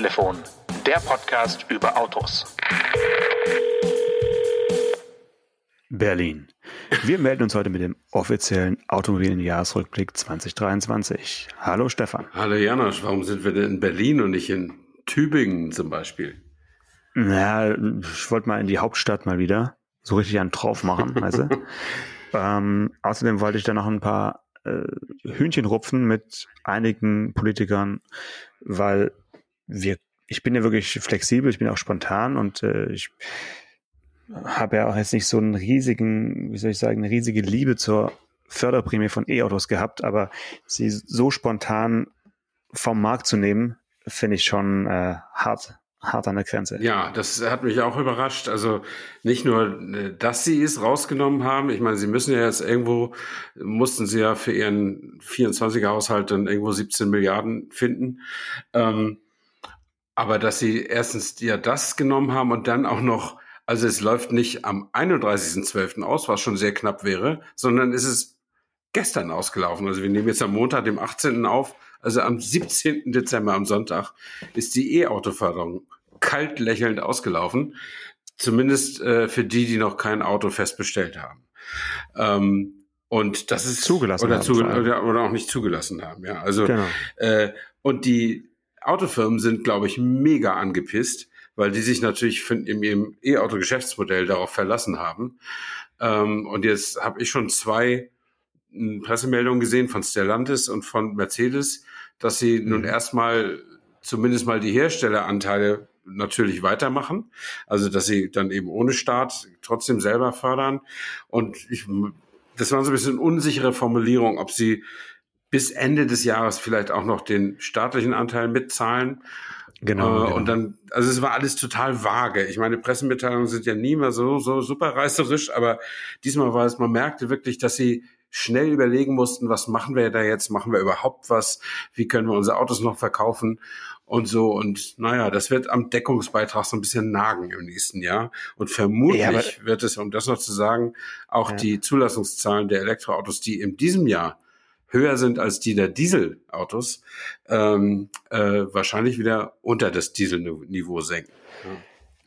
Autotelefon, der Podcast über Autos. Berlin. Wir melden uns heute mit dem offiziellen automobilen Jahresrückblick 2023. Hallo Stefan. Hallo Janosch, warum sind wir denn in Berlin und nicht in Tübingen zum Beispiel? Naja, ich wollte mal in die Hauptstadt mal wieder so richtig einen drauf machen, weißt du? ähm, außerdem wollte ich da noch ein paar äh, Hühnchen rupfen mit einigen Politikern, weil wir, ich bin ja wirklich flexibel, ich bin auch spontan und äh, ich habe ja auch jetzt nicht so einen riesigen, wie soll ich sagen, eine riesige Liebe zur Förderprämie von E-Autos gehabt, aber sie so spontan vom Markt zu nehmen, finde ich schon äh, hart hart an der Grenze. Ja, das hat mich auch überrascht. Also nicht nur, äh, dass sie es rausgenommen haben. Ich meine, sie müssen ja jetzt irgendwo, mussten sie ja für ihren 24er Haushalt dann irgendwo 17 Milliarden finden. Ähm, aber dass sie erstens ja das genommen haben und dann auch noch, also es läuft nicht am 31.12. aus, was schon sehr knapp wäre, sondern es ist gestern ausgelaufen. Also wir nehmen jetzt am Montag, dem 18. auf. Also am 17. Dezember, am Sonntag, ist die E-Auto-Förderung kalt lächelnd ausgelaufen. Zumindest äh, für die, die noch kein Auto fest bestellt haben. Ähm, und das ist zugelassen oder, haben, zu, oder, oder auch nicht zugelassen haben. Ja, also genau. äh, und die Autofirmen sind, glaube ich, mega angepisst, weil die sich natürlich in ihrem E-Auto-Geschäftsmodell darauf verlassen haben. Ähm, und jetzt habe ich schon zwei Pressemeldungen gesehen von Stellantis und von Mercedes, dass sie nun mhm. erstmal zumindest mal die Herstelleranteile natürlich weitermachen. Also, dass sie dann eben ohne Staat trotzdem selber fördern. Und ich, das war so ein bisschen unsichere Formulierung, ob sie bis Ende des Jahres vielleicht auch noch den staatlichen Anteil mitzahlen. Genau, äh, genau. Und dann, also es war alles total vage. Ich meine, Pressemitteilungen sind ja nie mehr so, so super reißerisch, aber diesmal war es, man merkte wirklich, dass sie schnell überlegen mussten, was machen wir da jetzt? Machen wir überhaupt was? Wie können wir unsere Autos noch verkaufen? Und so, und naja, das wird am Deckungsbeitrag so ein bisschen nagen im nächsten Jahr. Und vermutlich ja, wird es, um das noch zu sagen, auch ja. die Zulassungszahlen der Elektroautos, die in diesem Jahr höher sind als die der Dieselautos, ähm, äh, wahrscheinlich wieder unter das Dieselniveau senken.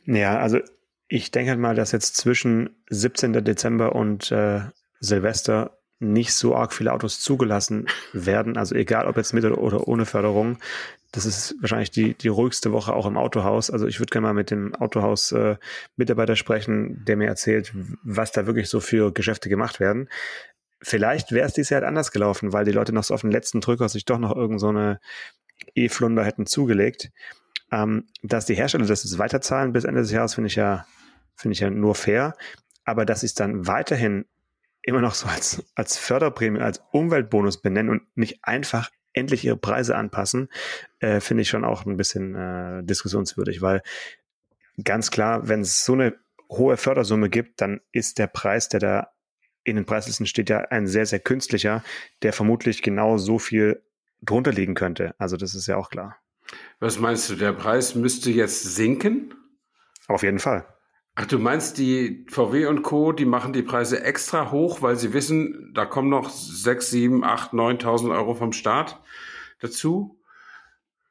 Ja. ja, also ich denke mal, dass jetzt zwischen 17. Dezember und äh, Silvester nicht so arg viele Autos zugelassen werden. Also egal, ob jetzt mit oder ohne Förderung. Das ist wahrscheinlich die, die ruhigste Woche auch im Autohaus. Also ich würde gerne mal mit dem Autohaus-Mitarbeiter äh, sprechen, der mir erzählt, was da wirklich so für Geschäfte gemacht werden. Vielleicht wäre es dieses Jahr halt anders gelaufen, weil die Leute noch so auf den letzten Drücker sich doch noch irgend so E-Flunder hätten zugelegt. Ähm, dass die Hersteller das weiterzahlen bis Ende des Jahres, finde ich ja, finde ich ja nur fair. Aber dass sie es dann weiterhin immer noch so als, als Förderprämie, als Umweltbonus benennen und nicht einfach endlich ihre Preise anpassen, äh, finde ich schon auch ein bisschen äh, diskussionswürdig, weil ganz klar, wenn es so eine hohe Fördersumme gibt, dann ist der Preis, der da in den Preislisten steht, ja ein sehr, sehr künstlicher, der vermutlich genau so viel drunter liegen könnte. Also das ist ja auch klar. Was meinst du, der Preis müsste jetzt sinken? Auf jeden Fall. Ach, du meinst, die VW und Co., die machen die Preise extra hoch, weil sie wissen, da kommen noch 6, 7, 8, 9.000 Euro vom Staat dazu?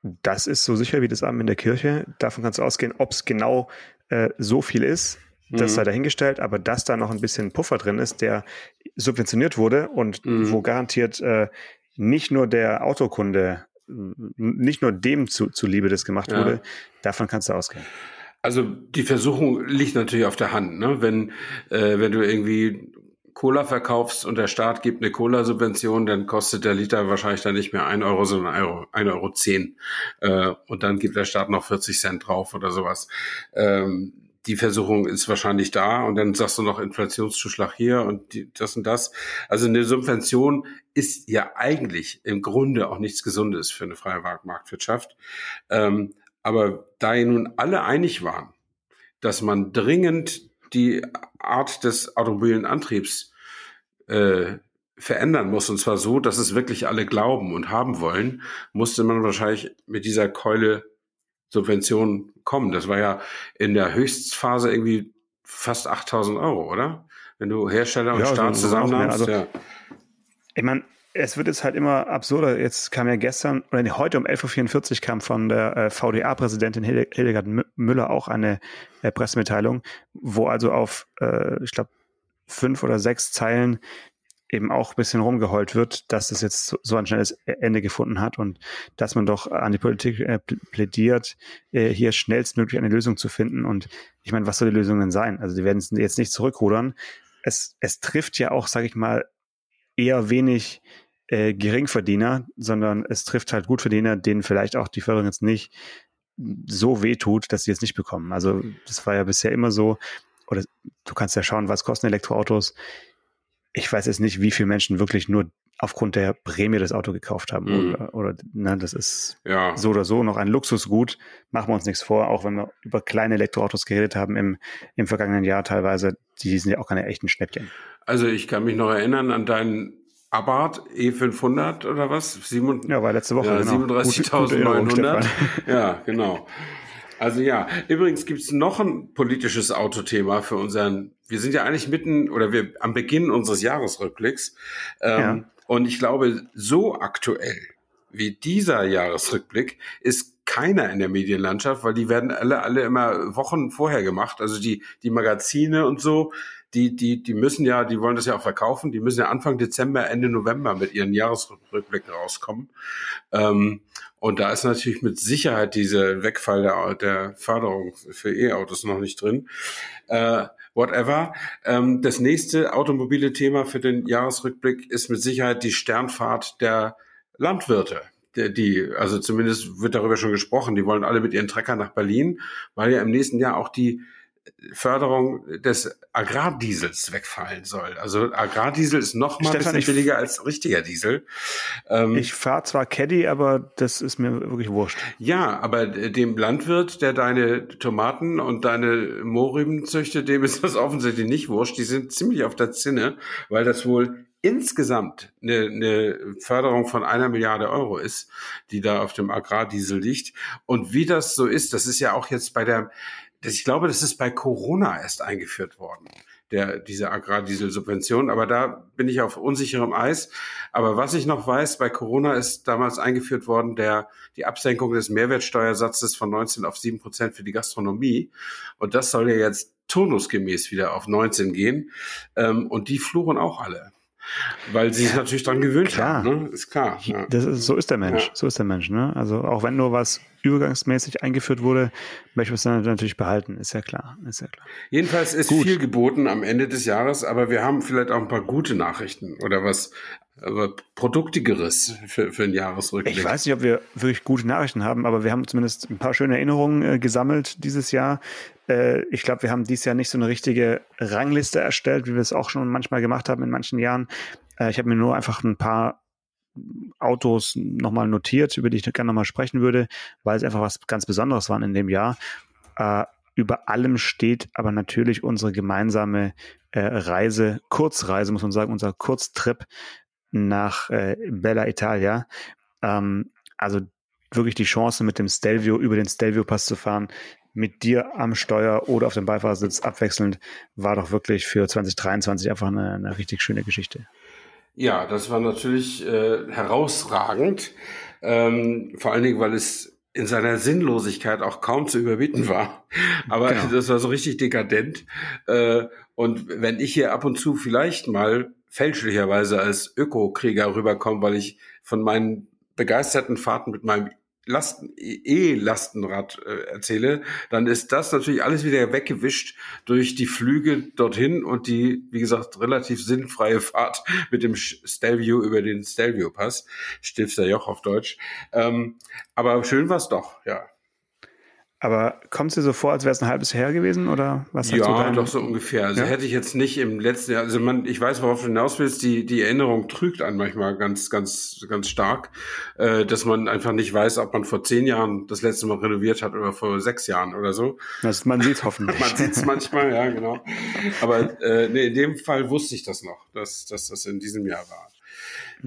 Das ist so sicher wie das Abend in der Kirche. Davon kannst du ausgehen, ob es genau äh, so viel ist, das mhm. sei dahingestellt, aber dass da noch ein bisschen Puffer drin ist, der subventioniert wurde und mhm. wo garantiert äh, nicht nur der Autokunde, nicht nur dem zu, zuliebe das gemacht ja. wurde, davon kannst du ausgehen. Also die Versuchung liegt natürlich auf der Hand, ne? Wenn, äh, wenn du irgendwie Cola verkaufst und der Staat gibt eine Cola-Subvention, dann kostet der Liter wahrscheinlich dann nicht mehr ein Euro, sondern ein Euro, ein Euro zehn. Äh, und dann gibt der Staat noch 40 Cent drauf oder sowas. Ähm, die Versuchung ist wahrscheinlich da und dann sagst du noch Inflationszuschlag hier und die, das und das. Also eine Subvention ist ja eigentlich im Grunde auch nichts Gesundes für eine freie Marktwirtschaft. Ähm, aber da nun alle einig waren, dass man dringend die Art des automobilen Antriebs äh, verändern muss, und zwar so, dass es wirklich alle glauben und haben wollen, musste man wahrscheinlich mit dieser Keule Subvention kommen. Das war ja in der Höchstphase irgendwie fast 8000 Euro, oder? Wenn du Hersteller und ja, Staat zusammen also, ja. Ich meine, es wird jetzt halt immer absurder. Jetzt kam ja gestern, oder nee, heute um 11.44 Uhr kam von der äh, VDA-Präsidentin Hildegard Müller auch eine äh, Pressemitteilung, wo also auf, äh, ich glaube, fünf oder sechs Zeilen eben auch ein bisschen rumgeheult wird, dass das jetzt so ein schnelles Ende gefunden hat und dass man doch an die Politik äh, plädiert, äh, hier schnellstmöglich eine Lösung zu finden. Und ich meine, was soll die Lösung denn sein? Also die werden jetzt nicht zurückrudern. Es, es trifft ja auch, sage ich mal, eher wenig äh, Geringverdiener, sondern es trifft halt Gutverdiener, denen vielleicht auch die Förderung jetzt nicht so weh tut, dass sie jetzt nicht bekommen. Also das war ja bisher immer so, oder du kannst ja schauen, was kosten Elektroautos ich weiß jetzt nicht, wie viele Menschen wirklich nur aufgrund der Prämie das Auto gekauft haben. Mhm. Oder, oder ne, das ist ja. so oder so noch ein Luxusgut. Machen wir uns nichts vor, auch wenn wir über kleine Elektroautos geredet haben im, im vergangenen Jahr teilweise. Die sind ja auch keine echten Schnäppchen. Also ich kann mich noch erinnern an deinen Abarth E500 oder was? Sieben, ja, war letzte Woche. Ja, genau. 37.900. Ja, genau. Also ja, übrigens gibt's noch ein politisches Autothema für unseren, wir sind ja eigentlich mitten oder wir am Beginn unseres Jahresrückblicks. Ähm, ja. Und ich glaube, so aktuell wie dieser Jahresrückblick ist keiner in der Medienlandschaft, weil die werden alle, alle immer Wochen vorher gemacht. Also die, die Magazine und so, die, die, die müssen ja, die wollen das ja auch verkaufen, die müssen ja Anfang Dezember, Ende November mit ihren Jahresrückblicken rauskommen. Ähm, und da ist natürlich mit Sicherheit dieser Wegfall der, der Förderung für E-Autos noch nicht drin. Äh, whatever. Ähm, das nächste automobile Thema für den Jahresrückblick ist mit Sicherheit die Sternfahrt der Landwirte. Die, die, also zumindest wird darüber schon gesprochen, die wollen alle mit ihren Treckern nach Berlin, weil ja im nächsten Jahr auch die Förderung des Agrardiesels wegfallen soll. Also Agrardiesel ist noch mal Stefan, ein bisschen billiger als richtiger Diesel. Ähm, ich fahre zwar Caddy, aber das ist mir wirklich wurscht. Ja, aber dem Landwirt, der deine Tomaten und deine Mohrrüben züchtet, dem ist das offensichtlich nicht wurscht. Die sind ziemlich auf der Zinne, weil das wohl insgesamt eine, eine Förderung von einer Milliarde Euro ist, die da auf dem Agrardiesel liegt. Und wie das so ist, das ist ja auch jetzt bei der ich glaube, das ist bei Corona erst eingeführt worden, der, diese Agrardieselsubvention. Aber da bin ich auf unsicherem Eis. Aber was ich noch weiß, bei Corona ist damals eingeführt worden, der, die Absenkung des Mehrwertsteuersatzes von 19 auf 7 Prozent für die Gastronomie. Und das soll ja jetzt turnusgemäß wieder auf 19 gehen. Ähm, und die fluchen auch alle. Weil sie sich natürlich dran gewöhnt klar. haben, ne? Ist klar. Ja. Das ist, so ist der Mensch. Ja. So ist der Mensch, ne? Also auch wenn nur was übergangsmäßig eingeführt wurde, möchte man es dann natürlich behalten, ist ja klar. Ist ja klar. Jedenfalls ist Gut. viel geboten am Ende des Jahres, aber wir haben vielleicht auch ein paar gute Nachrichten oder was aber Produktigeres für, für einen Jahresrückblick. Ich weiß nicht, ob wir wirklich gute Nachrichten haben, aber wir haben zumindest ein paar schöne Erinnerungen äh, gesammelt dieses Jahr. Äh, ich glaube, wir haben dieses Jahr nicht so eine richtige Rangliste erstellt, wie wir es auch schon manchmal gemacht haben in manchen Jahren. Äh, ich habe mir nur einfach ein paar Autos nochmal notiert, über die ich gerne nochmal sprechen würde, weil es einfach was ganz Besonderes war in dem Jahr. Äh, über allem steht aber natürlich unsere gemeinsame äh, Reise, Kurzreise, muss man sagen, unser Kurztrip nach äh, Bella Italia. Ähm, also wirklich die Chance, mit dem Stelvio über den Stelvio-Pass zu fahren, mit dir am Steuer oder auf dem Beifahrersitz abwechselnd, war doch wirklich für 2023 einfach eine, eine richtig schöne Geschichte. Ja, das war natürlich äh, herausragend, ähm, vor allen Dingen, weil es in seiner Sinnlosigkeit auch kaum zu überbieten war. Aber genau. das war so richtig dekadent. Äh, und wenn ich hier ab und zu vielleicht mal fälschlicherweise als Ökokrieger rüberkomme, weil ich von meinen begeisterten Fahrten mit meinem Lasten, E-Lastenrad äh, erzähle, dann ist das natürlich alles wieder weggewischt durch die Flüge dorthin und die, wie gesagt, relativ sinnfreie Fahrt mit dem Stelvio über den Stelvio-Pass, Stilfster Joch auf Deutsch. Ähm, aber schön war's doch, ja. Aber kommt es dir so vor, als wäre es ein halbes Jahr her gewesen oder was? Ja, so doch so ungefähr. Also ja? hätte ich jetzt nicht im letzten Jahr, also man, ich weiß, worauf du hinaus willst, die, die Erinnerung trügt einen manchmal ganz, ganz, ganz stark, äh, dass man einfach nicht weiß, ob man vor zehn Jahren das letzte Mal renoviert hat oder vor sechs Jahren oder so. Das, man sieht hoffentlich. man sieht es manchmal, ja, genau. Aber äh, nee, in dem Fall wusste ich das noch, dass, dass das in diesem Jahr war.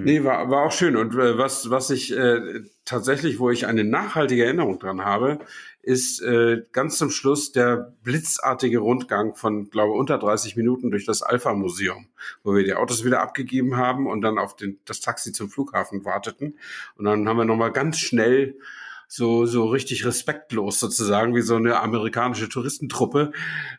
Nee, war, war auch schön. Und äh, was, was ich äh, tatsächlich, wo ich eine nachhaltige Erinnerung dran habe, ist äh, ganz zum Schluss der blitzartige Rundgang von, glaube unter 30 Minuten durch das Alpha-Museum, wo wir die Autos wieder abgegeben haben und dann auf den, das Taxi zum Flughafen warteten. Und dann haben wir nochmal ganz schnell so, so richtig respektlos sozusagen, wie so eine amerikanische Touristentruppe,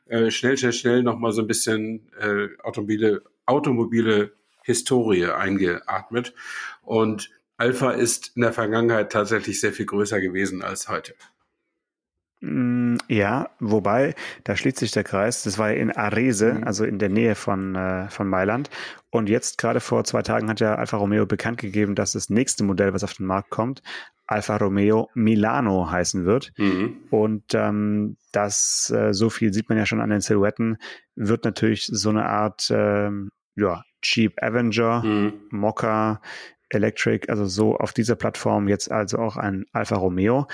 äh, schnell, schnell, schnell nochmal so ein bisschen äh, automobile, automobile Historie eingeatmet. Und Alpha ist in der Vergangenheit tatsächlich sehr viel größer gewesen als heute. Mm, ja, wobei, da schließt sich der Kreis. Das war in Arese, mhm. also in der Nähe von, äh, von Mailand. Und jetzt gerade vor zwei Tagen hat ja Alfa Romeo bekannt gegeben, dass das nächste Modell, was auf den Markt kommt, Alfa Romeo Milano heißen wird. Mhm. Und ähm, das, äh, so viel sieht man ja schon an den Silhouetten, wird natürlich so eine Art ähm, ja, Jeep Avenger, mhm. Mokka, Electric, also so auf dieser Plattform jetzt also auch ein Alfa Romeo.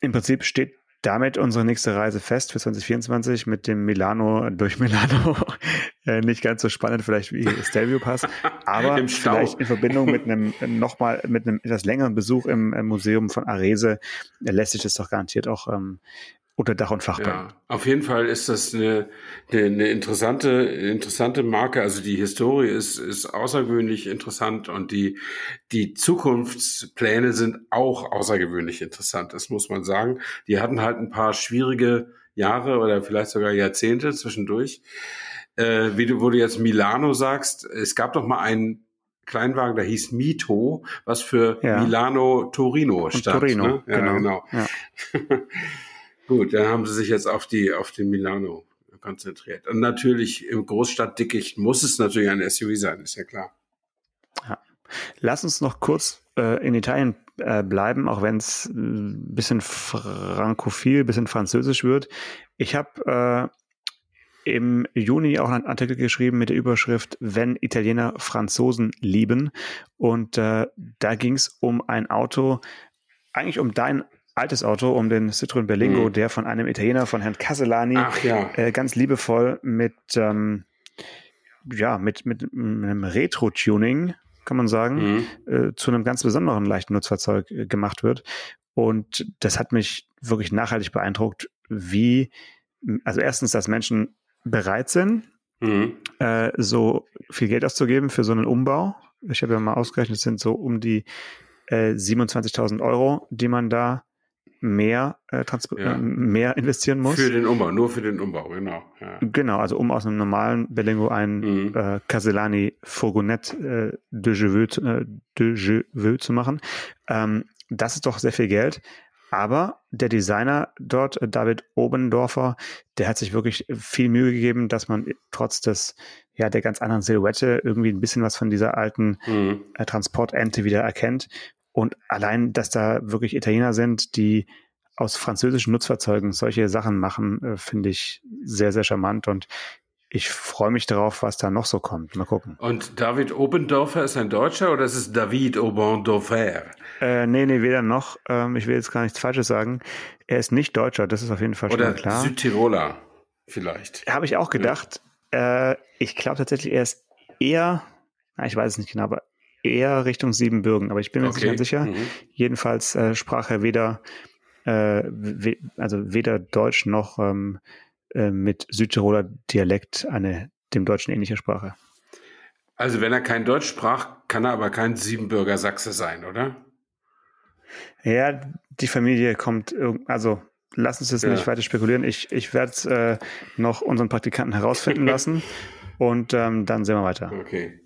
Im Prinzip steht damit unsere nächste Reise fest für 2024 mit dem Milano durch Milano. äh, nicht ganz so spannend vielleicht wie Stelvio Pass, aber vielleicht in Verbindung mit einem nochmal mit einem etwas längeren Besuch im, im Museum von Arese äh, lässt sich das doch garantiert auch ähm, unter Dach und Fach ja, Auf jeden Fall ist das eine, eine, eine, interessante, interessante Marke. Also die Historie ist, ist außergewöhnlich interessant und die, die Zukunftspläne sind auch außergewöhnlich interessant. Das muss man sagen. Die hatten halt ein paar schwierige Jahre oder vielleicht sogar Jahrzehnte zwischendurch. Äh, wie du, wo du jetzt Milano sagst, es gab doch mal einen Kleinwagen, der hieß Mito, was für ja. Milano Torino stand. Torino, ne? ja, genau. genau. Ja. Gut, dann haben sie sich jetzt auf die, auf den Milano konzentriert. Und natürlich im Großstadtdickicht muss es natürlich ein SUV sein, ist ja klar. Ja. Lass uns noch kurz äh, in Italien äh, bleiben, auch wenn es ein bisschen frankophil, ein bisschen französisch wird. Ich habe äh, im Juni auch einen Artikel geschrieben mit der Überschrift Wenn Italiener Franzosen lieben. Und äh, da ging es um ein Auto, eigentlich um dein altes Auto um den Citroën Berlingo, mhm. der von einem Italiener, von Herrn Castellani, ja. äh, ganz liebevoll mit, ähm, ja, mit, mit, einem Retro-Tuning, kann man sagen, mhm. äh, zu einem ganz besonderen leichten Nutzfahrzeug äh, gemacht wird. Und das hat mich wirklich nachhaltig beeindruckt, wie, also erstens, dass Menschen bereit sind, mhm. äh, so viel Geld auszugeben für so einen Umbau. Ich habe ja mal ausgerechnet, es sind so um die äh, 27.000 Euro, die man da mehr, äh, ja. Äh, mehr investieren muss. Für den Umbau, nur für den Umbau, genau. Ja. Genau, also um aus einem normalen Berlingo ein mhm. äh, Casellani Fourgonette äh, de, Jeveux, äh, de Jeveux zu machen. Ähm, das ist doch sehr viel Geld. Aber der Designer dort, äh, David Obendorfer, der hat sich wirklich viel Mühe gegeben, dass man trotz des, ja, der ganz anderen Silhouette irgendwie ein bisschen was von dieser alten mhm. äh, Transportente wieder erkennt. Und allein, dass da wirklich Italiener sind, die aus französischen Nutzfahrzeugen solche Sachen machen, äh, finde ich sehr, sehr charmant und ich freue mich darauf, was da noch so kommt. Mal gucken. Und David Obendorfer ist ein Deutscher oder ist es David Obendorfer? Äh, nee, nee, weder noch. Ähm, ich will jetzt gar nichts Falsches sagen. Er ist nicht Deutscher, das ist auf jeden Fall oder schon klar. Südtiroler vielleicht. Habe ich auch gedacht. Ja. Äh, ich glaube tatsächlich, er ist eher, na, ich weiß es nicht genau, aber eher Richtung Siebenbürgen, aber ich bin mir okay. nicht sicher. Mhm. Jedenfalls äh, sprach er weder, äh, we also weder Deutsch noch ähm, äh, mit Südtiroler Dialekt eine dem Deutschen ähnliche Sprache. Also wenn er kein Deutsch sprach, kann er aber kein Siebenbürger Sachse sein, oder? Ja, die Familie kommt, also lass uns jetzt ja. nicht weiter spekulieren. Ich, ich werde es äh, noch unseren Praktikanten herausfinden lassen und ähm, dann sehen wir weiter. Okay.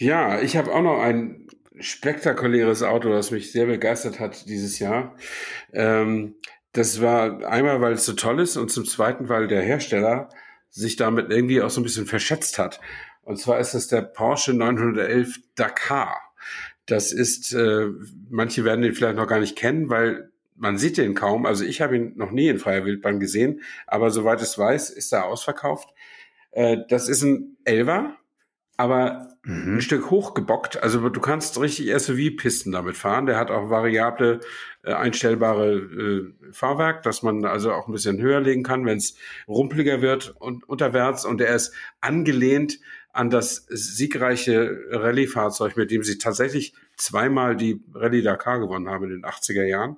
Ja, ich habe auch noch ein spektakuläres Auto, das mich sehr begeistert hat dieses Jahr. Ähm, das war einmal, weil es so toll ist und zum zweiten, weil der Hersteller sich damit irgendwie auch so ein bisschen verschätzt hat. Und zwar ist das der Porsche 911 Dakar. Das ist, äh, manche werden den vielleicht noch gar nicht kennen, weil man sieht den kaum. Also ich habe ihn noch nie in freier Wildbahn gesehen, aber soweit ich weiß, ist er ausverkauft. Äh, das ist ein Elva aber mhm. ein Stück hochgebockt. Also du kannst richtig SUV-Pisten damit fahren. Der hat auch variable äh, einstellbare äh, Fahrwerk, dass man also auch ein bisschen höher legen kann, wenn es rumpeliger wird und unterwärts. Und er ist angelehnt an das siegreiche Rallye-Fahrzeug, mit dem sie tatsächlich zweimal die Rallye Dakar gewonnen haben in den 80er Jahren.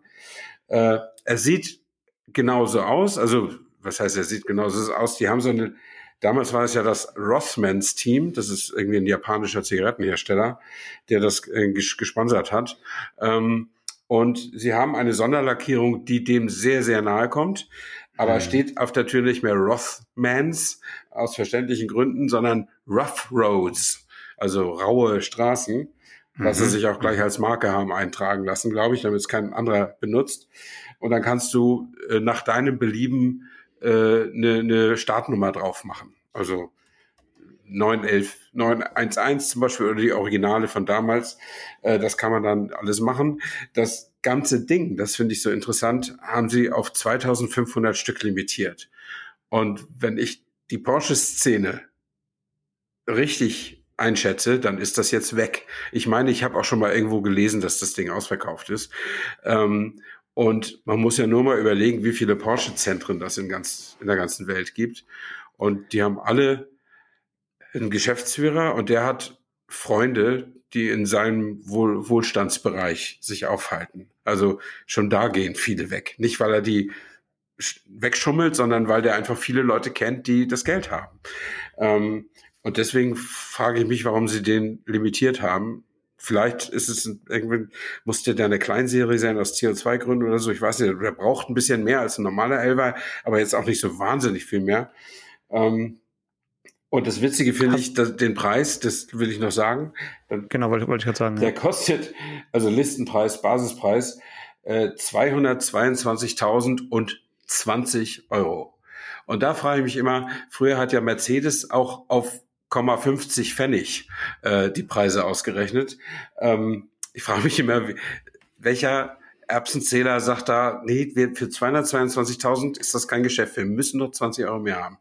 Äh, er sieht genauso aus, also was heißt, er sieht genauso aus, die haben so eine, damals war es ja das Rothmans Team, das ist irgendwie ein japanischer Zigarettenhersteller, der das äh, gesponsert hat. Ähm, und sie haben eine Sonderlackierung, die dem sehr, sehr nahe kommt. Aber mhm. steht auf der Tür nicht mehr Rothmans aus verständlichen Gründen, sondern Rough Roads, also raue Straßen, was mhm. sie sich auch gleich als Marke haben eintragen lassen, glaube ich, damit es kein anderer benutzt. Und dann kannst du äh, nach deinem Belieben eine äh, ne, Startnummer drauf machen. Also 911, 911 zum Beispiel oder die Originale von damals. Äh, das kann man dann alles machen. Das ganze Ding, das finde ich so interessant, haben sie auf 2500 Stück limitiert. Und wenn ich die Porsche-Szene richtig einschätze, dann ist das jetzt weg. Ich meine, ich habe auch schon mal irgendwo gelesen, dass das Ding ausverkauft ist. Ähm, und man muss ja nur mal überlegen, wie viele Porsche-Zentren das in, ganz, in der ganzen Welt gibt. Und die haben alle ein Geschäftsführer und der hat Freunde, die in seinem Wohl Wohlstandsbereich sich aufhalten. Also schon da gehen viele weg. Nicht, weil er die wegschummelt, sondern weil der einfach viele Leute kennt, die das Geld haben. Ähm, und deswegen frage ich mich, warum sie den limitiert haben. Vielleicht ist es irgendwie, musste der eine Kleinserie sein aus CO2-Gründen oder so. Ich weiß nicht, der braucht ein bisschen mehr als ein normaler Elva, aber jetzt auch nicht so wahnsinnig viel mehr. Ähm, und das Witzige finde ich, dass den Preis, das will ich noch sagen. Genau, wollte, wollte ich gerade sagen. Der ja. kostet, also Listenpreis, Basispreis, äh, 222.020 Euro. Und da frage ich mich immer, früher hat ja Mercedes auch auf 50 Pfennig äh, die Preise ausgerechnet. Ähm, ich frage mich immer, welcher Erbsenzähler sagt da, nee, wir, für 222.000 ist das kein Geschäft. Wir müssen noch 20 Euro mehr haben.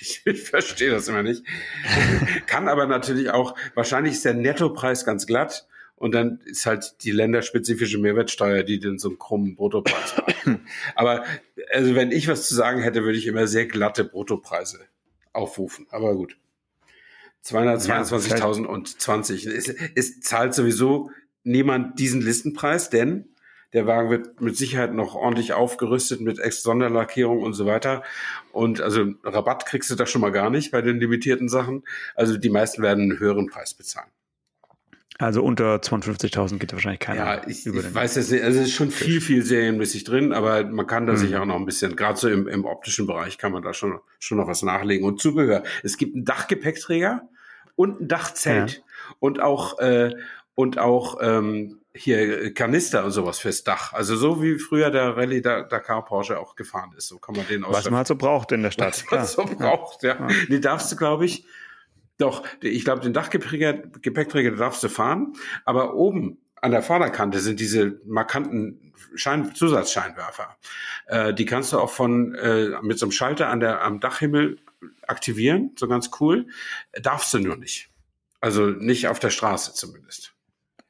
Ich, ich verstehe das immer nicht. Kann aber natürlich auch, wahrscheinlich ist der Nettopreis ganz glatt. Und dann ist halt die länderspezifische Mehrwertsteuer, die den so einen krummen Bruttopreis macht. Aber also wenn ich was zu sagen hätte, würde ich immer sehr glatte Bruttopreise aufrufen. Aber gut. 222.000 und 20. Es, es zahlt sowieso niemand diesen Listenpreis, denn der Wagen wird mit Sicherheit noch ordentlich aufgerüstet mit Ex-Sonderlackierung und so weiter. Und also Rabatt kriegst du da schon mal gar nicht bei den limitierten Sachen. Also die meisten werden einen höheren Preis bezahlen. Also unter 250.000 geht wahrscheinlich keiner. Ja, ich, ich weiß es nicht. Also es ist schon viel, viel serienmäßig drin, aber man kann da mhm. sich auch noch ein bisschen, gerade so im, im optischen Bereich kann man da schon, schon noch was nachlegen. Und Zubehör. Es gibt einen Dachgepäckträger und ein Dachzelt. Ja. Und auch, äh, und auch ähm, hier Kanister und sowas fürs Dach. Also so wie früher der Rallye Dakar Porsche auch gefahren ist. So kann man den aus. Was man halt so braucht in der Stadt. Was man so braucht, ja. ja. Die darfst du, glaube ich, doch, ich glaube, den Dachgepäckträger Gepäckträger darfst du fahren, aber oben an der Vorderkante sind diese markanten Schein Zusatzscheinwerfer. Äh, die kannst du auch von äh, mit so einem Schalter an der am Dachhimmel aktivieren, so ganz cool. Darfst du nur nicht. Also nicht auf der Straße zumindest.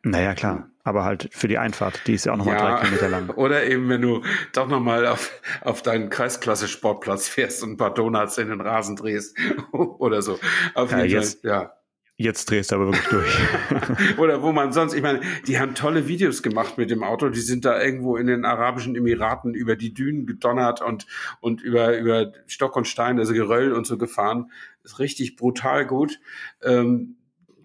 Naja, klar. Aber halt für die Einfahrt, die ist ja auch nochmal ja, drei Kilometer lang. Oder eben, wenn du doch nochmal auf, auf deinen Kreisklasse-Sportplatz fährst und ein paar Donuts in den Rasen drehst oder so. Auf ja, jeden jetzt, Fall, ja. Jetzt drehst du aber wirklich durch. oder wo man sonst, ich meine, die haben tolle Videos gemacht mit dem Auto. Die sind da irgendwo in den Arabischen Emiraten über die Dünen gedonnert und, und über, über Stock und Stein, also Geröll und so gefahren. Ist richtig brutal gut. Ähm,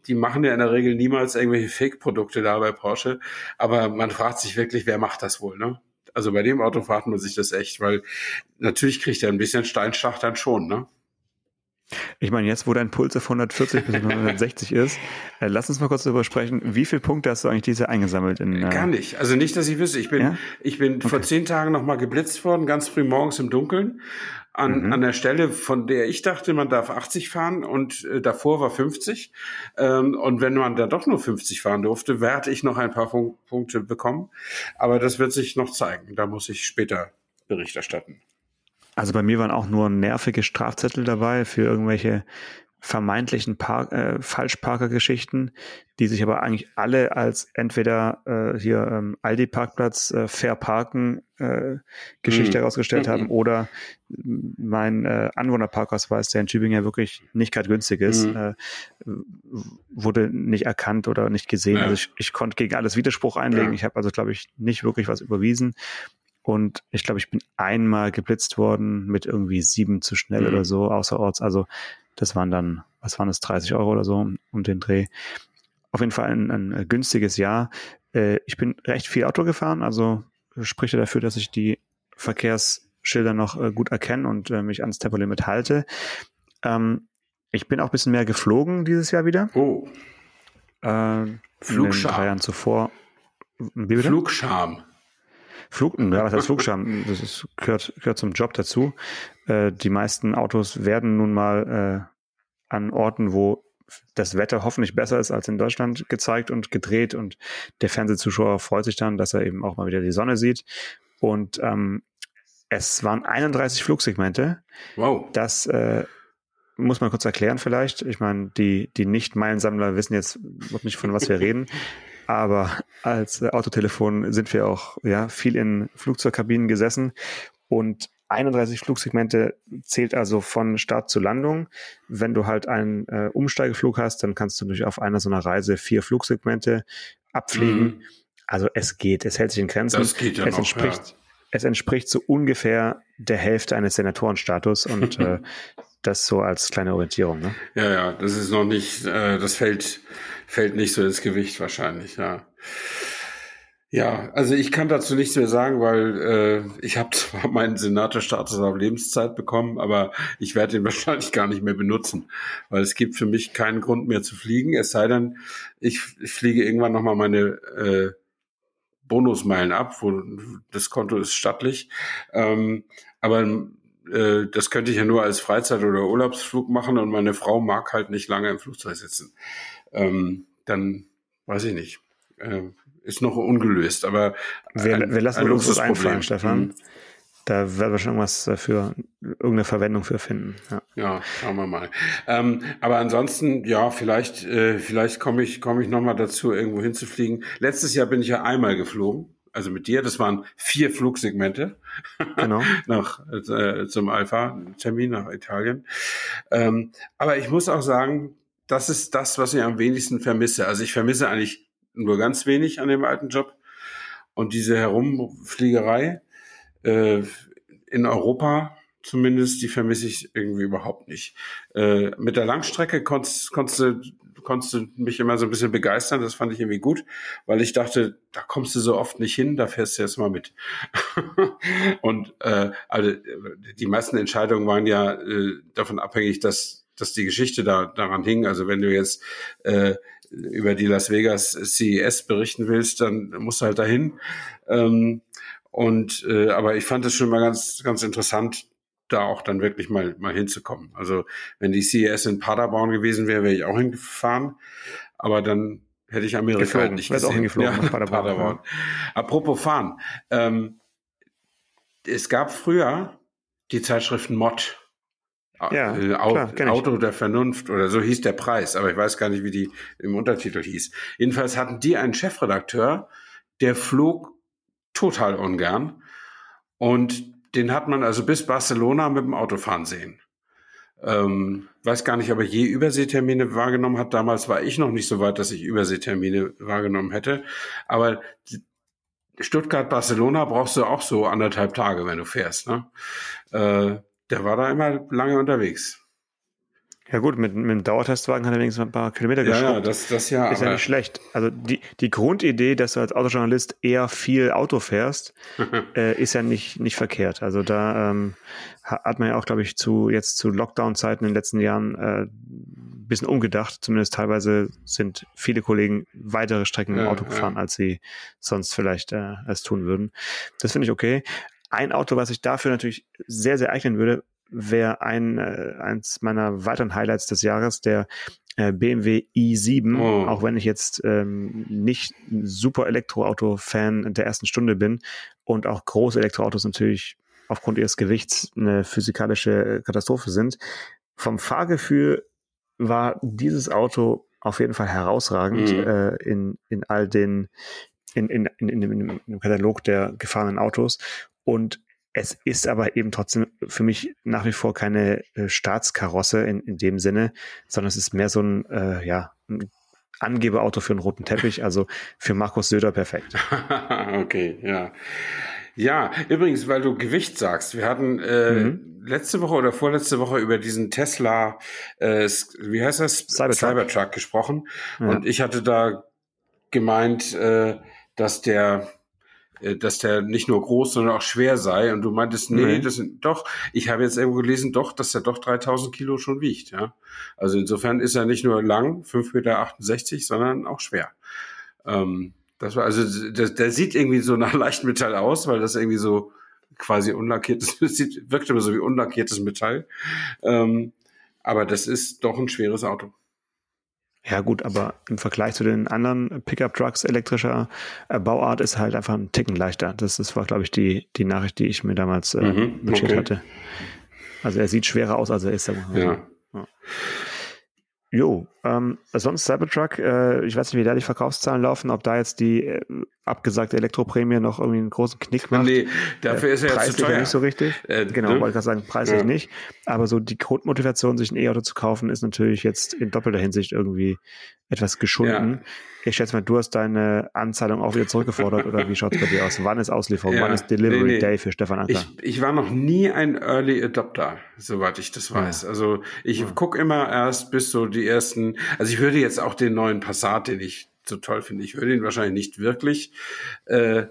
die machen ja in der Regel niemals irgendwelche Fake-Produkte da bei Porsche. Aber man fragt sich wirklich, wer macht das wohl, ne? Also bei dem Auto fragt man sich das echt, weil natürlich kriegt er ein bisschen Steinschlag dann schon, ne? Ich meine, jetzt, wo dein Puls auf 140 bis 160 ist, äh, lass uns mal kurz darüber sprechen. Wie viele Punkte hast du eigentlich diese eingesammelt? In, äh Gar nicht. Also nicht, dass ich wüsste. Ich bin, ja? ich bin okay. vor zehn Tagen nochmal geblitzt worden, ganz früh morgens im Dunkeln an, mhm. an der Stelle, von der ich dachte, man darf 80 fahren und äh, davor war 50. Ähm, und wenn man da doch nur 50 fahren durfte, werde ich noch ein paar Punkte bekommen. Aber das wird sich noch zeigen. Da muss ich später Bericht erstatten. Also bei mir waren auch nur nervige Strafzettel dabei für irgendwelche vermeintlichen Park, äh, Falschparker-Geschichten, die sich aber eigentlich alle als entweder äh, hier ähm, Aldi-Parkplatz äh, fair parken äh, Geschichte mhm. herausgestellt haben oder mein äh, Anwohnerparkausweis, der in Tübingen ja wirklich nicht gerade günstig ist, mhm. äh, wurde nicht erkannt oder nicht gesehen. Ja. Also ich, ich konnte gegen alles Widerspruch einlegen. Ja. Ich habe also, glaube ich, nicht wirklich was überwiesen. Und ich glaube, ich bin einmal geblitzt worden mit irgendwie sieben zu schnell mhm. oder so außerorts. Also das waren dann, was waren das, 30 Euro oder so um den Dreh. Auf jeden Fall ein, ein günstiges Jahr. Äh, ich bin recht viel Auto gefahren, also spricht ja dafür, dass ich die Verkehrsschilder noch äh, gut erkenne und äh, mich ans Tempolimit halte. Ähm, ich bin auch ein bisschen mehr geflogen dieses Jahr wieder. Oh. Äh, Flugscham. drei Jahren zuvor. Flugscham. Flug, ja, was heißt Flugscham? Das ist, gehört, gehört zum Job dazu. Äh, die meisten Autos werden nun mal äh, an Orten, wo das Wetter hoffentlich besser ist als in Deutschland gezeigt und gedreht und der Fernsehzuschauer freut sich dann, dass er eben auch mal wieder die Sonne sieht. Und ähm, es waren 31 Flugsegmente. Wow. Das äh, muss man kurz erklären vielleicht. Ich meine, die, die Nicht-Meilensammler wissen jetzt nicht, von was wir reden. Aber als Autotelefon sind wir auch ja, viel in Flugzeugkabinen gesessen und 31 Flugsegmente zählt also von Start zu Landung. Wenn du halt einen äh, Umsteigeflug hast, dann kannst du durch auf einer so einer Reise vier Flugsegmente abfliegen. Mhm. Also es geht, es hält sich in Grenzen. Das geht ja es noch, entspricht, ja. es entspricht so ungefähr der Hälfte eines Senatorenstatus und äh, das so als kleine Orientierung. Ne? Ja, ja, das ist noch nicht, äh, das fällt, fällt nicht so ins Gewicht wahrscheinlich, ja. Ja, also ich kann dazu nichts mehr sagen, weil äh, ich habe zwar meinen Senatorstatus auf Lebenszeit bekommen, aber ich werde ihn wahrscheinlich gar nicht mehr benutzen, weil es gibt für mich keinen Grund mehr zu fliegen, es sei denn, ich, ich fliege irgendwann nochmal meine äh, Bonusmeilen ab, wo das Konto ist stattlich. Ähm, aber äh, das könnte ich ja nur als Freizeit- oder Urlaubsflug machen und meine Frau mag halt nicht lange im Flugzeug sitzen. Ähm, dann weiß ich nicht. Äh, ist noch ungelöst, aber wir, ein, wir lassen ein uns das einfallen, Stefan. Mhm. Da werden wir schon irgendwas dafür, irgendeine Verwendung für finden. Ja, ja schauen wir mal. Ähm, aber ansonsten, ja, vielleicht, äh, vielleicht komme ich, komme ich nochmal dazu, irgendwo hinzufliegen. Letztes Jahr bin ich ja einmal geflogen. Also mit dir, das waren vier Flugsegmente genau. nach äh, zum Alpha-Termin nach Italien. Ähm, aber ich muss auch sagen, das ist das, was ich am wenigsten vermisse. Also ich vermisse eigentlich nur ganz wenig an dem alten Job. Und diese Herumfliegerei äh, in Europa zumindest, die vermisse ich irgendwie überhaupt nicht. Äh, mit der Langstrecke konntest, konntest, du, konntest du mich immer so ein bisschen begeistern, das fand ich irgendwie gut, weil ich dachte, da kommst du so oft nicht hin, da fährst du jetzt mal mit. und äh, also die meisten Entscheidungen waren ja äh, davon abhängig, dass, dass die Geschichte da daran hing. Also wenn du jetzt äh, über die Las Vegas CES berichten willst, dann musst du halt dahin. Ähm, und äh, aber ich fand es schon mal ganz ganz interessant, da auch dann wirklich mal mal hinzukommen. Also wenn die CES in Paderborn gewesen wäre, wäre ich auch hingefahren. Aber dann hätte ich Amerika geflogen. halt nicht gesehen. Auch hingeflogen ja, Paderborn. Paderborn. Apropos fahren. Ähm, es gab früher die Zeitschriften Mod. Ja, äh, klar, Auto der Vernunft oder so hieß der Preis, aber ich weiß gar nicht, wie die im Untertitel hieß. Jedenfalls hatten die einen Chefredakteur, der flog total ungern und den hat man also bis Barcelona mit dem Auto fahren sehen. Ähm, weiß gar nicht, ob er je Überseetermine wahrgenommen hat. Damals war ich noch nicht so weit, dass ich Überseetermine wahrgenommen hätte. Aber Stuttgart-Barcelona brauchst du auch so anderthalb Tage, wenn du fährst. Ne? Äh, der war da immer lange unterwegs. Ja gut, mit, mit dem Dauertestwagen hat er wenigstens ein paar Kilometer geschrubbt. Ja, ja, das, das ja. Ist ja nicht schlecht. Also die, die Grundidee, dass du als Autojournalist eher viel Auto fährst, äh, ist ja nicht, nicht verkehrt. Also da ähm, hat man ja auch, glaube ich, zu jetzt zu Lockdown-Zeiten in den letzten Jahren äh, ein bisschen umgedacht. Zumindest teilweise sind viele Kollegen weitere Strecken im Auto gefahren, als sie sonst vielleicht äh, es tun würden. Das finde ich okay. Ein Auto, was sich dafür natürlich sehr, sehr eignen würde, wäre ein, äh, eins meiner weiteren Highlights des Jahres, der äh, BMW i7, oh. auch wenn ich jetzt ähm, nicht super Elektroauto-Fan der ersten Stunde bin und auch große Elektroautos natürlich aufgrund ihres Gewichts eine physikalische Katastrophe sind. Vom Fahrgefühl war dieses Auto auf jeden Fall herausragend Mhm. äh, in, in all den, in, in, in, in, dem- in dem Katalog der gefahrenen Autos. Und es ist aber eben trotzdem für mich nach wie vor keine äh, Staatskarosse in, in dem Sinne, sondern es ist mehr so ein, äh, ja, ein Angeberauto für einen roten Teppich, also für Markus Söder perfekt. okay, ja. Ja, übrigens, weil du Gewicht sagst, wir hatten äh, Mhm. letzte Woche oder vorletzte Woche über diesen Tesla, äh, wie heißt das? Cybertruck. gesprochen. Ja. Und ich hatte da gemeint, äh, dass der dass der nicht nur groß, sondern auch schwer sei. Und du meintest, nee, Nee. das sind doch, ich habe jetzt irgendwo gelesen, doch, dass er doch 3000 Kilo schon wiegt. Ja? Also insofern ist er nicht nur lang, 5,68 Meter, sondern auch schwer. Ähm, das war, also der, der sieht irgendwie so nach Leichtmetall aus, weil das irgendwie so quasi unlackiertes, sieht, wirkt immer so wie unlackiertes Metall. Ähm, aber das ist doch ein schweres Auto. Ja gut, aber im Vergleich zu den anderen Pickup-Trucks elektrischer äh, Bauart ist halt einfach ein Ticken leichter. Das, das war, glaube ich, die, die Nachricht, die ich mir damals äh, Mhm, notiert okay. hatte. Also er sieht schwerer aus, als er ist. So. Ja. Jo, ähm, sonst Cybertruck, äh, ich weiß nicht, wie da die Verkaufszahlen laufen, ob da jetzt die äh, abgesagte Elektroprämie noch irgendwie einen großen Knick macht. Nee, dafür ist er jetzt zu ja teuer. nicht so richtig. Äh, Genau, ne? wollte gerade sagen, preislich Ja. nicht. Aber so die Grundmotivation, sich ein E-Auto zu kaufen, ist natürlich jetzt in doppelter Hinsicht irgendwie etwas geschunden. Ich schätze mal, du hast deine Anzahlung auch wieder zurückgefordert oder wie schaut es bei dir aus? Wann ist Auslieferung? Ja. Wann ist Delivery Nee, nee. Day für Stefan Anker? Ich, ich war noch nie ein Early Adopter, soweit ich das weiß. Also ich Ja. guck immer erst bis so die ersten, also ich würde jetzt auch den neuen Passat, den ich so toll finde, ich würde ihn wahrscheinlich nicht wirklich äh,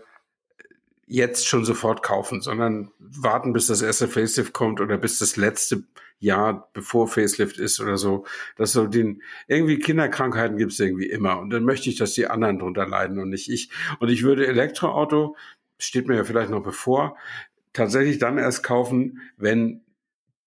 jetzt schon sofort kaufen, sondern warten, bis das erste Facelift kommt oder bis das letzte Jahr bevor Facelift ist oder so. Das so den irgendwie Kinderkrankheiten gibt es irgendwie immer und dann möchte ich, dass die anderen drunter leiden und nicht ich. Und ich würde Elektroauto steht mir ja vielleicht noch bevor tatsächlich dann erst kaufen, wenn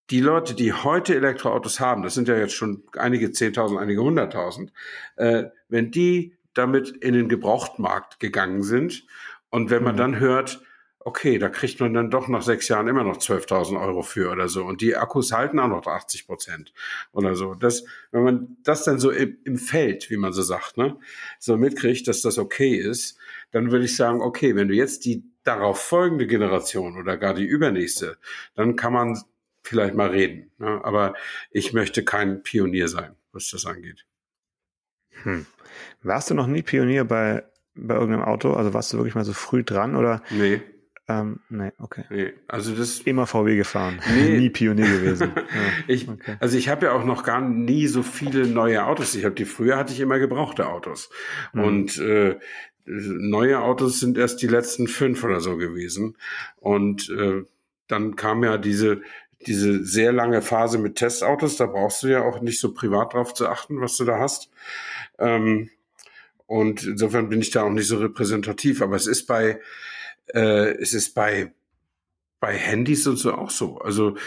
die Leute, die heute Elektroautos haben, das sind ja jetzt schon einige 10.000, einige 100.000, äh, wenn die damit in den Gebrauchtmarkt gegangen sind und wenn man Mhm. dann hört, okay, da kriegt man dann doch nach sechs Jahren immer noch 12.000 Euro für oder so und die Akkus halten auch noch 80 Prozent oder so. Das, wenn man das dann so im, im Feld, wie man so sagt, ne, so mitkriegt, dass das okay ist, dann würde ich sagen, okay, wenn du jetzt die darauf folgende Generation oder gar die übernächste, dann kann man vielleicht mal reden. Ne? Aber ich möchte kein Pionier sein, was das angeht. Hm. Warst du noch nie Pionier bei, bei irgendeinem Auto? Also warst du wirklich mal so früh dran oder? Nee, Ähm, nee, okay. nee. Also das Immer VW gefahren. Nee. Nie Pionier gewesen. Ja, Ich, okay. Also ich habe ja auch noch gar nie so viele neue Autos. Ich habe die früher hatte ich immer gebrauchte Autos Mhm. und äh, neue Autos sind erst die letzten fünf oder so gewesen. Und äh, dann kam ja diese diese sehr lange Phase mit Testautos. Da brauchst du ja auch nicht so privat drauf zu achten, was du da hast. Ähm, und insofern bin ich da auch nicht so repräsentativ. Aber es ist bei äh, es ist bei bei Handys und so auch so. Also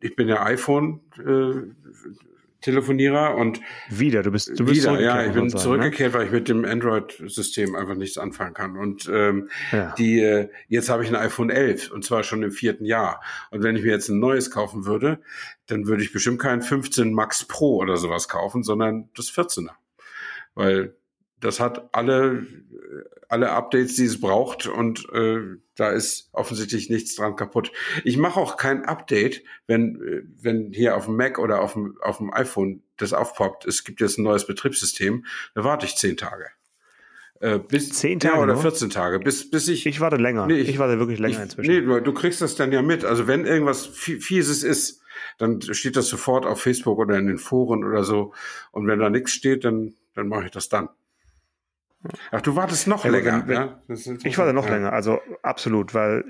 ich bin ja iPhone äh, Telefonierer und Wieder, du bist, du bist wieder, zurückgekehrt, ja, ich bin sagen, zurückgekehrt, weil ich mit dem Android-System einfach nichts anfangen kann. Und ähm, Ne? Ja. die, äh, jetzt habe ich ein iPhone 11 und zwar schon im vierten Jahr. Und wenn ich mir jetzt ein neues kaufen würde, dann würde ich bestimmt kein 15 Max Pro oder sowas kaufen, sondern das 14er. Weil das hat alle, alle Updates, die es braucht und äh, da ist offensichtlich nichts dran kaputt. Ich mache auch kein Update, wenn, äh, wenn hier auf dem Mac oder auf dem, auf dem iPhone das aufpoppt, es gibt jetzt ein neues Betriebssystem, da warte ich zehn Tage. Äh, bis, Zehn Ja, Tage oder nur? 14 Tage, bis, bis ich Ich warte länger. Nee, ich, ich- warte wirklich länger ich, inzwischen. Nee, du, du kriegst das dann ja mit. Also wenn irgendwas Fie- Fieses ist, dann steht das sofort auf Facebook oder in den Foren oder so. Und wenn da nichts steht, dann, dann mache ich das dann. Ach, du wartest noch Ja, länger. wenn- ist Ich warte noch ja. länger, also absolut, weil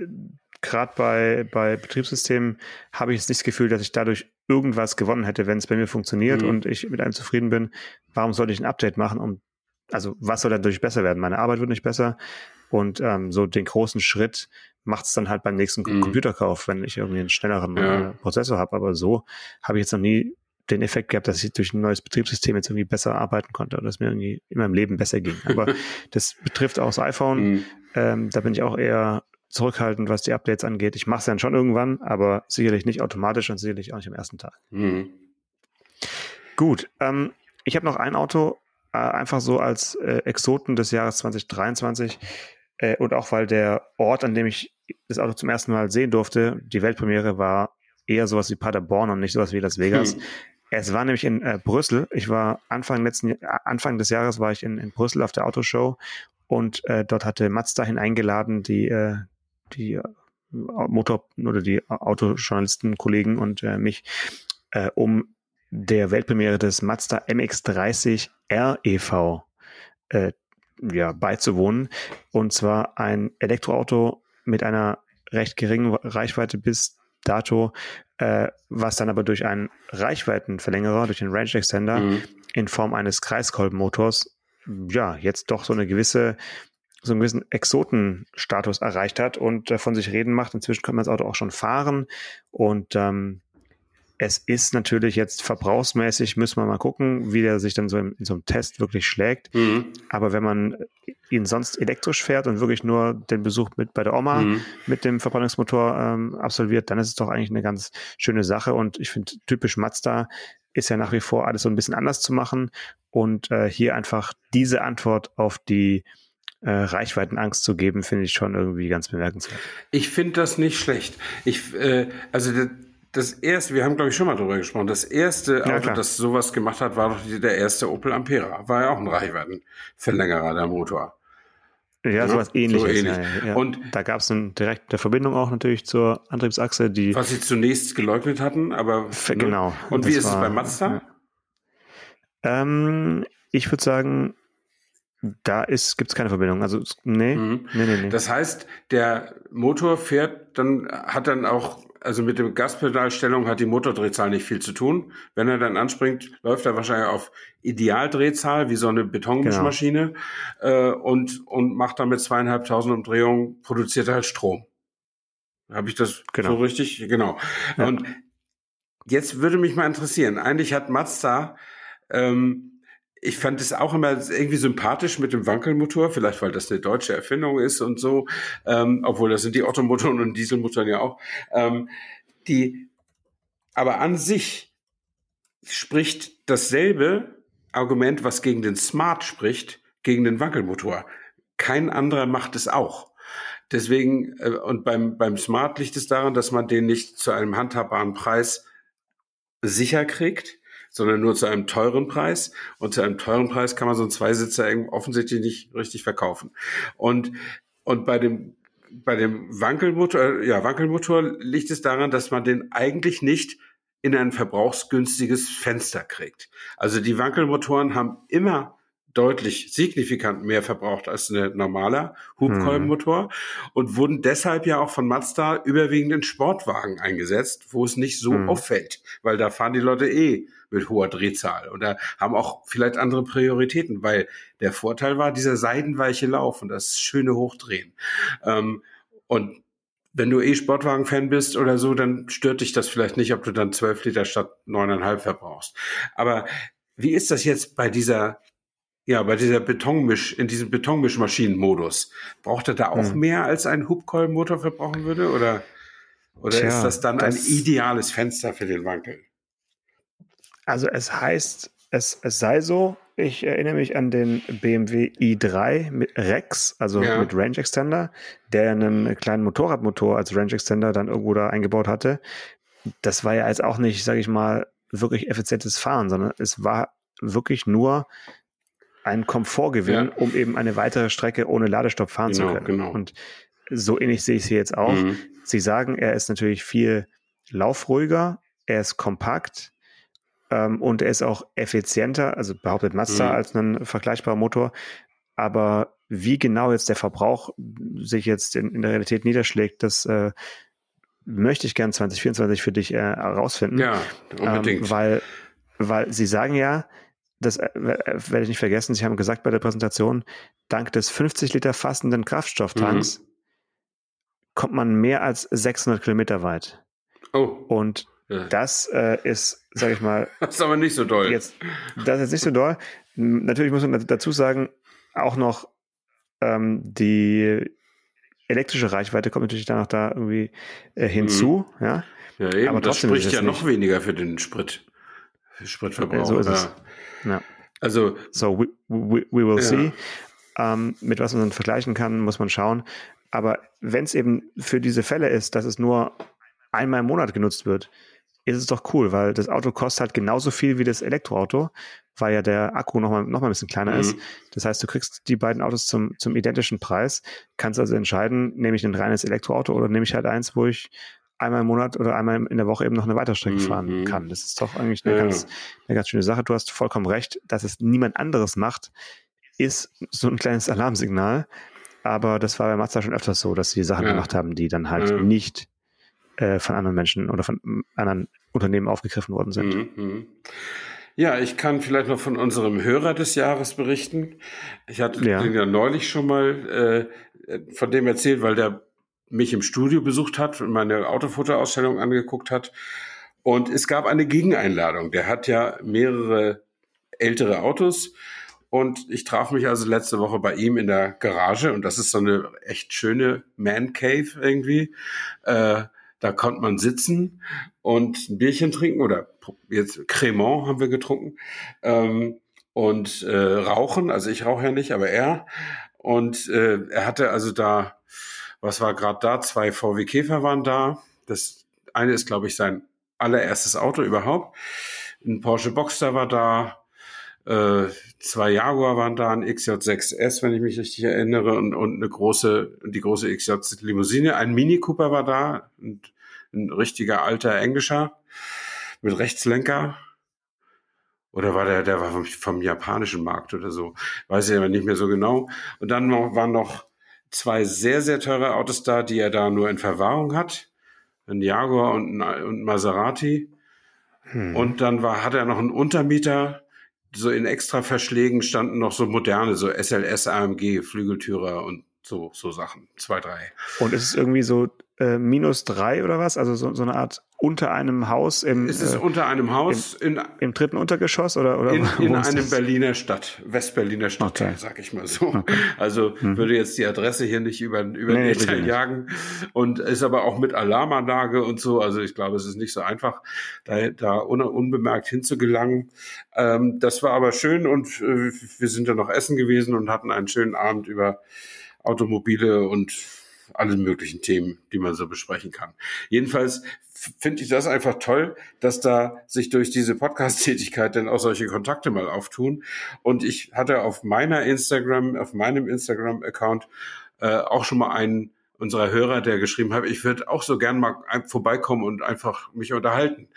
gerade bei, bei Betriebssystemen habe ich jetzt nicht das Gefühl, dass ich dadurch irgendwas gewonnen hätte, wenn es bei mir funktioniert Mhm. und ich mit einem zufrieden bin. Warum sollte ich ein Update machen? Um, also was soll dadurch besser werden? Meine Arbeit wird nicht besser und ähm, so den großen Schritt macht es dann halt beim nächsten Mhm. Computerkauf, wenn ich irgendwie einen schnelleren Ja. äh, Prozessor habe. Aber so habe ich jetzt noch nie den Effekt gehabt, dass ich durch ein neues Betriebssystem jetzt irgendwie besser arbeiten konnte oder dass mir irgendwie in meinem Leben besser ging. Aber das betrifft auch das iPhone. Mhm. Ähm, da bin ich auch eher zurückhaltend, was die Updates angeht. Ich mache es dann schon irgendwann, aber sicherlich nicht automatisch und sicherlich auch nicht am ersten Tag. Mhm. Gut, ähm, ich habe noch ein Auto, äh, einfach so als äh, Exoten des Jahres 2023 äh, und auch weil der Ort, an dem ich das Auto zum ersten Mal sehen durfte, die Weltpremiere war eher sowas wie Paderborn und nicht sowas wie Las Vegas. Hm. Es war nämlich in äh, Brüssel. Ich war Anfang letzten äh, Anfang des Jahres war ich in, in Brüssel auf der Autoshow und äh, dort hatte Mazda eingeladen, die äh, die äh, Motor oder die Autojournalisten Kollegen und äh, mich um der Weltpremiere des Mazda MX30 REV ja, beizuwohnen. Und zwar ein Elektroauto mit einer recht geringen Reichweite bis dato, äh, was dann aber durch einen Reichweitenverlängerer, durch den Range Extender mhm. in Form eines Kreiskolbenmotors, ja, jetzt doch so eine gewisse so einen gewissen Exotenstatus erreicht hat und äh, von sich reden macht. Inzwischen kann man das Auto auch schon fahren und ähm, es ist natürlich jetzt verbrauchsmäßig, müssen wir mal gucken, wie der sich dann so in, in so einem Test wirklich schlägt. Mhm. Aber wenn man ihn sonst elektrisch fährt und wirklich nur den Besuch mit bei der Oma mhm. mit dem Verbrennungsmotor ähm, absolviert, dann ist es doch eigentlich eine ganz schöne Sache. Und ich finde, typisch Mazda ist ja nach wie vor alles so ein bisschen anders zu machen. Und äh, hier einfach diese Antwort auf die äh, Reichweitenangst zu geben, finde ich schon irgendwie ganz bemerkenswert. Ich finde das nicht schlecht. Ich, äh, also das erste, wir haben glaube ich schon mal drüber gesprochen, das erste ja, Auto, klar. das sowas gemacht hat, war doch der erste Opel Ampera. War ja auch ein Reichweitenverlängerer, der Motor. Ja, sowas ähnliches. So ähnlich. Ja, ja. Und da gab es eine direkte Verbindung auch natürlich zur Antriebsachse, die. Was sie zunächst geleugnet hatten, aber. Ne? Genau. Und wie ist war, es bei Mazda? Ähm, ich würde sagen, da gibt es keine Verbindung. Also nee, mhm. nee, nee, nee. Das heißt, der Motor fährt dann, hat dann auch also mit dem Gaspedalstellung hat die Motordrehzahl nicht viel zu tun. Wenn er dann anspringt, läuft er wahrscheinlich auf Idealdrehzahl, wie so eine Betonmischmaschine, genau. äh, und, und macht damit zweieinhalbtausend Umdrehungen, produziert halt Strom. Habe ich das genau. so richtig? Genau. Ja. Und jetzt würde mich mal interessieren, eigentlich hat Mazda ähm, ich fand es auch immer irgendwie sympathisch mit dem Wankelmotor, vielleicht weil das eine deutsche Erfindung ist und so, ähm, obwohl das sind die Ottomotoren und Dieselmotoren ja auch. Ähm, die, aber an sich spricht dasselbe Argument, was gegen den Smart spricht, gegen den Wankelmotor. Kein anderer macht es auch. Deswegen, äh, und beim, beim Smart liegt es daran, dass man den nicht zu einem handhabbaren Preis sicher kriegt sondern nur zu einem teuren Preis. Und zu einem teuren Preis kann man so einen Zweisitzer offensichtlich nicht richtig verkaufen. Und, und bei dem bei dem Wankelmotor, ja, Wankelmotor liegt es daran, dass man den eigentlich nicht in ein verbrauchsgünstiges Fenster kriegt. Also die Wankelmotoren haben immer deutlich signifikant mehr verbraucht als ein normaler Hubkolbenmotor mhm. und wurden deshalb ja auch von Mazda überwiegend in Sportwagen eingesetzt, wo es nicht so mhm. auffällt, weil da fahren die Leute eh mit hoher Drehzahl oder haben auch vielleicht andere Prioritäten, weil der Vorteil war dieser seidenweiche Lauf und das schöne Hochdrehen. Ähm, und wenn du eh Sportwagen-Fan bist oder so, dann stört dich das vielleicht nicht, ob du dann zwölf Liter statt neuneinhalb verbrauchst. Aber wie ist das jetzt bei dieser ja, bei dieser Betonmisch, in diesem Betonmischmaschinenmodus, braucht er da auch hm. mehr als ein Hubkolbenmotor verbrauchen würde? Oder, oder Tja, ist das dann das, ein ideales Fenster für den Wankel? Also es heißt, es, es sei so, ich erinnere mich an den BMW i3 mit Rex, also ja. mit Range Extender, der einen kleinen Motorradmotor als Range Extender dann irgendwo da eingebaut hatte. Das war ja jetzt auch nicht, sage ich mal, wirklich effizientes Fahren, sondern es war wirklich nur einen Komfortgewinn, ja. um eben eine weitere Strecke ohne Ladestopp fahren genau, zu können. Genau. Und so ähnlich sehe ich es hier jetzt auch. Mhm. Sie sagen, er ist natürlich viel laufruhiger, er ist kompakt ähm, und er ist auch effizienter, also behauptet Mazda mhm. als ein vergleichbarer Motor. Aber wie genau jetzt der Verbrauch sich jetzt in, in der Realität niederschlägt, das äh, möchte ich gern 2024 für dich äh, herausfinden. Ja, unbedingt. Ähm, weil, weil sie sagen ja, das äh, äh, werde ich nicht vergessen, Sie haben gesagt bei der Präsentation, dank des 50 Liter fassenden Kraftstofftanks mhm. kommt man mehr als 600 Kilometer weit. Oh. Und ja. das äh, ist, sage ich mal. das ist aber nicht so doll. Jetzt, das ist jetzt nicht so doll. Natürlich muss man dazu sagen, auch noch ähm, die elektrische Reichweite kommt natürlich dann noch da irgendwie äh, hinzu. Mhm. Ja, ja eben, aber das spricht ja noch weniger für den Sprit. Spritverbrauch. So ist es. Ja. Also, so we, we, we will ja. see. Ähm, mit was man dann vergleichen kann, muss man schauen. Aber wenn es eben für diese Fälle ist, dass es nur einmal im Monat genutzt wird, ist es doch cool, weil das Auto kostet halt genauso viel wie das Elektroauto, weil ja der Akku nochmal noch mal ein bisschen kleiner mhm. ist. Das heißt, du kriegst die beiden Autos zum, zum identischen Preis, kannst also entscheiden, nehme ich ein reines Elektroauto oder nehme ich halt eins, wo ich einmal im Monat oder einmal in der Woche eben noch eine Weiterstrecke mhm. fahren kann. Das ist doch eigentlich eine, ja. ganz, eine ganz schöne Sache. Du hast vollkommen recht, dass es niemand anderes macht, ist so ein kleines Alarmsignal. Aber das war bei Mazda schon öfters so, dass sie Sachen ja. gemacht haben, die dann halt ja. nicht äh, von anderen Menschen oder von anderen Unternehmen aufgegriffen worden sind. Mhm. mhm. Ja, ich kann vielleicht noch von unserem Hörer des Jahres berichten. Ich hatte ja. den ja neulich schon mal äh, von dem erzählt, weil der mich im Studio besucht hat und meine Autofotoausstellung angeguckt hat. Und es gab eine Gegeneinladung. Der hat ja mehrere ältere Autos. Und ich traf mich also letzte Woche bei ihm in der Garage. Und das ist so eine echt schöne Man Cave irgendwie. Äh, da konnte man sitzen und ein Bierchen trinken oder jetzt Cremant haben wir getrunken ähm, und äh, rauchen. Also ich rauche ja nicht, aber er. Und äh, er hatte also da, was war gerade da? Zwei VW Käfer waren da. Das eine ist, glaube ich, sein allererstes Auto überhaupt. Ein Porsche Boxster war da. Äh, zwei Jaguar waren da, ein XJ6S, wenn ich mich richtig erinnere, und, und eine große, die große XJ Limousine. Ein Mini Cooper war da, und ein richtiger alter englischer mit Rechtslenker. Oder war der, der war vom, vom japanischen Markt oder so. Weiß ich aber nicht mehr so genau. Und dann noch, waren noch zwei sehr, sehr teure Autos da, die er da nur in Verwahrung hat. Ein Jaguar und ein, und Maserati. Hm. Und dann war, hat er noch einen Untermieter. So in extra Verschlägen standen noch so moderne, so SLS AMG, Flügeltürer und so, so Sachen. Zwei, drei. Und ist es irgendwie so äh, minus drei oder was? Also so, so eine Art unter einem Haus im. Ist es äh, unter einem Haus im, in, im dritten Untergeschoss oder oder in, in einem? Berliner Stadt, Westberliner Stadt, okay. sag ich mal so. Okay. Also mhm. würde jetzt die Adresse hier nicht über über nee, den Ether jagen und ist aber auch mit Alarmanlage und so. Also ich glaube, es ist nicht so einfach, da, da un, unbemerkt hinzugelangen. Ähm, das war aber schön und äh, wir sind ja noch essen gewesen und hatten einen schönen Abend über Automobile und alle möglichen Themen, die man so besprechen kann. Jedenfalls finde ich das einfach toll, dass da sich durch diese Podcast-Tätigkeit dann auch solche Kontakte mal auftun. Und ich hatte auf meiner Instagram, auf meinem Instagram-Account äh, auch schon mal einen unserer Hörer, der geschrieben hat, ich würde auch so gern mal vorbeikommen und einfach mich unterhalten.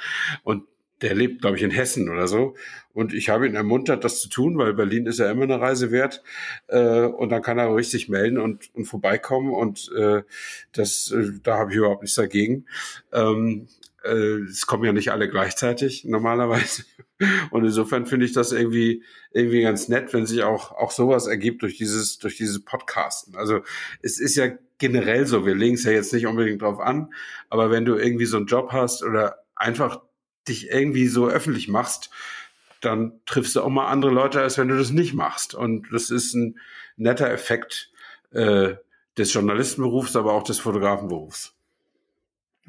Und der lebt, glaube ich, in Hessen oder so. Und ich habe ihn ermuntert, das zu tun, weil Berlin ist ja immer eine Reise wert. Äh, und dann kann er richtig melden und, und vorbeikommen. Und äh, das, äh, da habe ich überhaupt nichts dagegen. Ähm, äh, es kommen ja nicht alle gleichzeitig normalerweise. Und insofern finde ich das irgendwie, irgendwie ganz nett, wenn sich auch, auch sowas ergibt durch dieses, durch dieses Podcasten. Also es ist ja generell so, wir legen es ja jetzt nicht unbedingt drauf an, aber wenn du irgendwie so einen Job hast oder einfach dich irgendwie so öffentlich machst, dann triffst du auch mal andere Leute, als wenn du das nicht machst. Und das ist ein netter Effekt äh, des Journalistenberufs, aber auch des Fotografenberufs.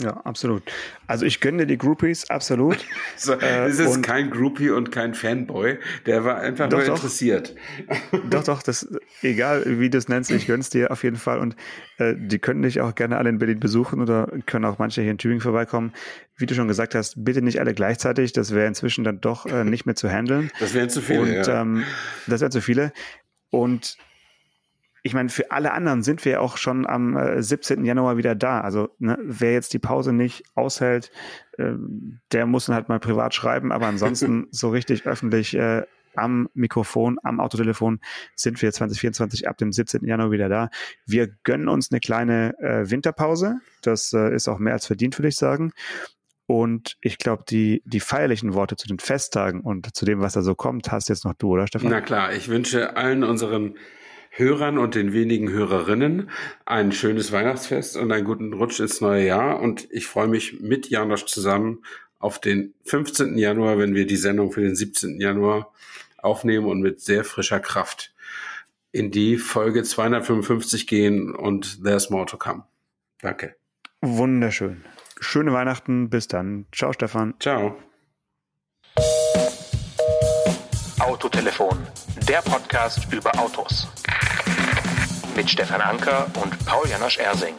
Ja, absolut. Also ich gönne die Groupies, absolut. so, äh, es ist kein Groupie und kein Fanboy, der war einfach doch, nur interessiert. Doch, doch, das, egal wie du es nennst, ich gönn's dir auf jeden Fall. Und äh, die können dich auch gerne alle in Berlin besuchen oder können auch manche hier in Tübingen vorbeikommen. Wie du schon gesagt hast, bitte nicht alle gleichzeitig, das wäre inzwischen dann doch äh, nicht mehr zu handeln. Das wären zu viele. Und ja. ähm, das wären zu viele. Und ich meine, für alle anderen sind wir auch schon am äh, 17. Januar wieder da. Also ne, wer jetzt die Pause nicht aushält, äh, der muss dann halt mal privat schreiben. Aber ansonsten so richtig öffentlich äh, am Mikrofon, am Autotelefon sind wir 2024 ab dem 17. Januar wieder da. Wir gönnen uns eine kleine äh, Winterpause. Das äh, ist auch mehr als verdient, würde ich sagen. Und ich glaube, die, die feierlichen Worte zu den Festtagen und zu dem, was da so kommt, hast jetzt noch du, oder Stefan? Na klar, ich wünsche allen unseren Hörern und den wenigen Hörerinnen ein schönes Weihnachtsfest und einen guten Rutsch ins neue Jahr. Und ich freue mich mit Janosch zusammen auf den 15. Januar, wenn wir die Sendung für den 17. Januar aufnehmen und mit sehr frischer Kraft in die Folge 255 gehen und there's more to come. Danke. Wunderschön. Schöne Weihnachten. Bis dann. Ciao, Stefan. Ciao. Autotelefon, der Podcast über Autos. Mit Stefan Anker und Paul Janosch Ersing.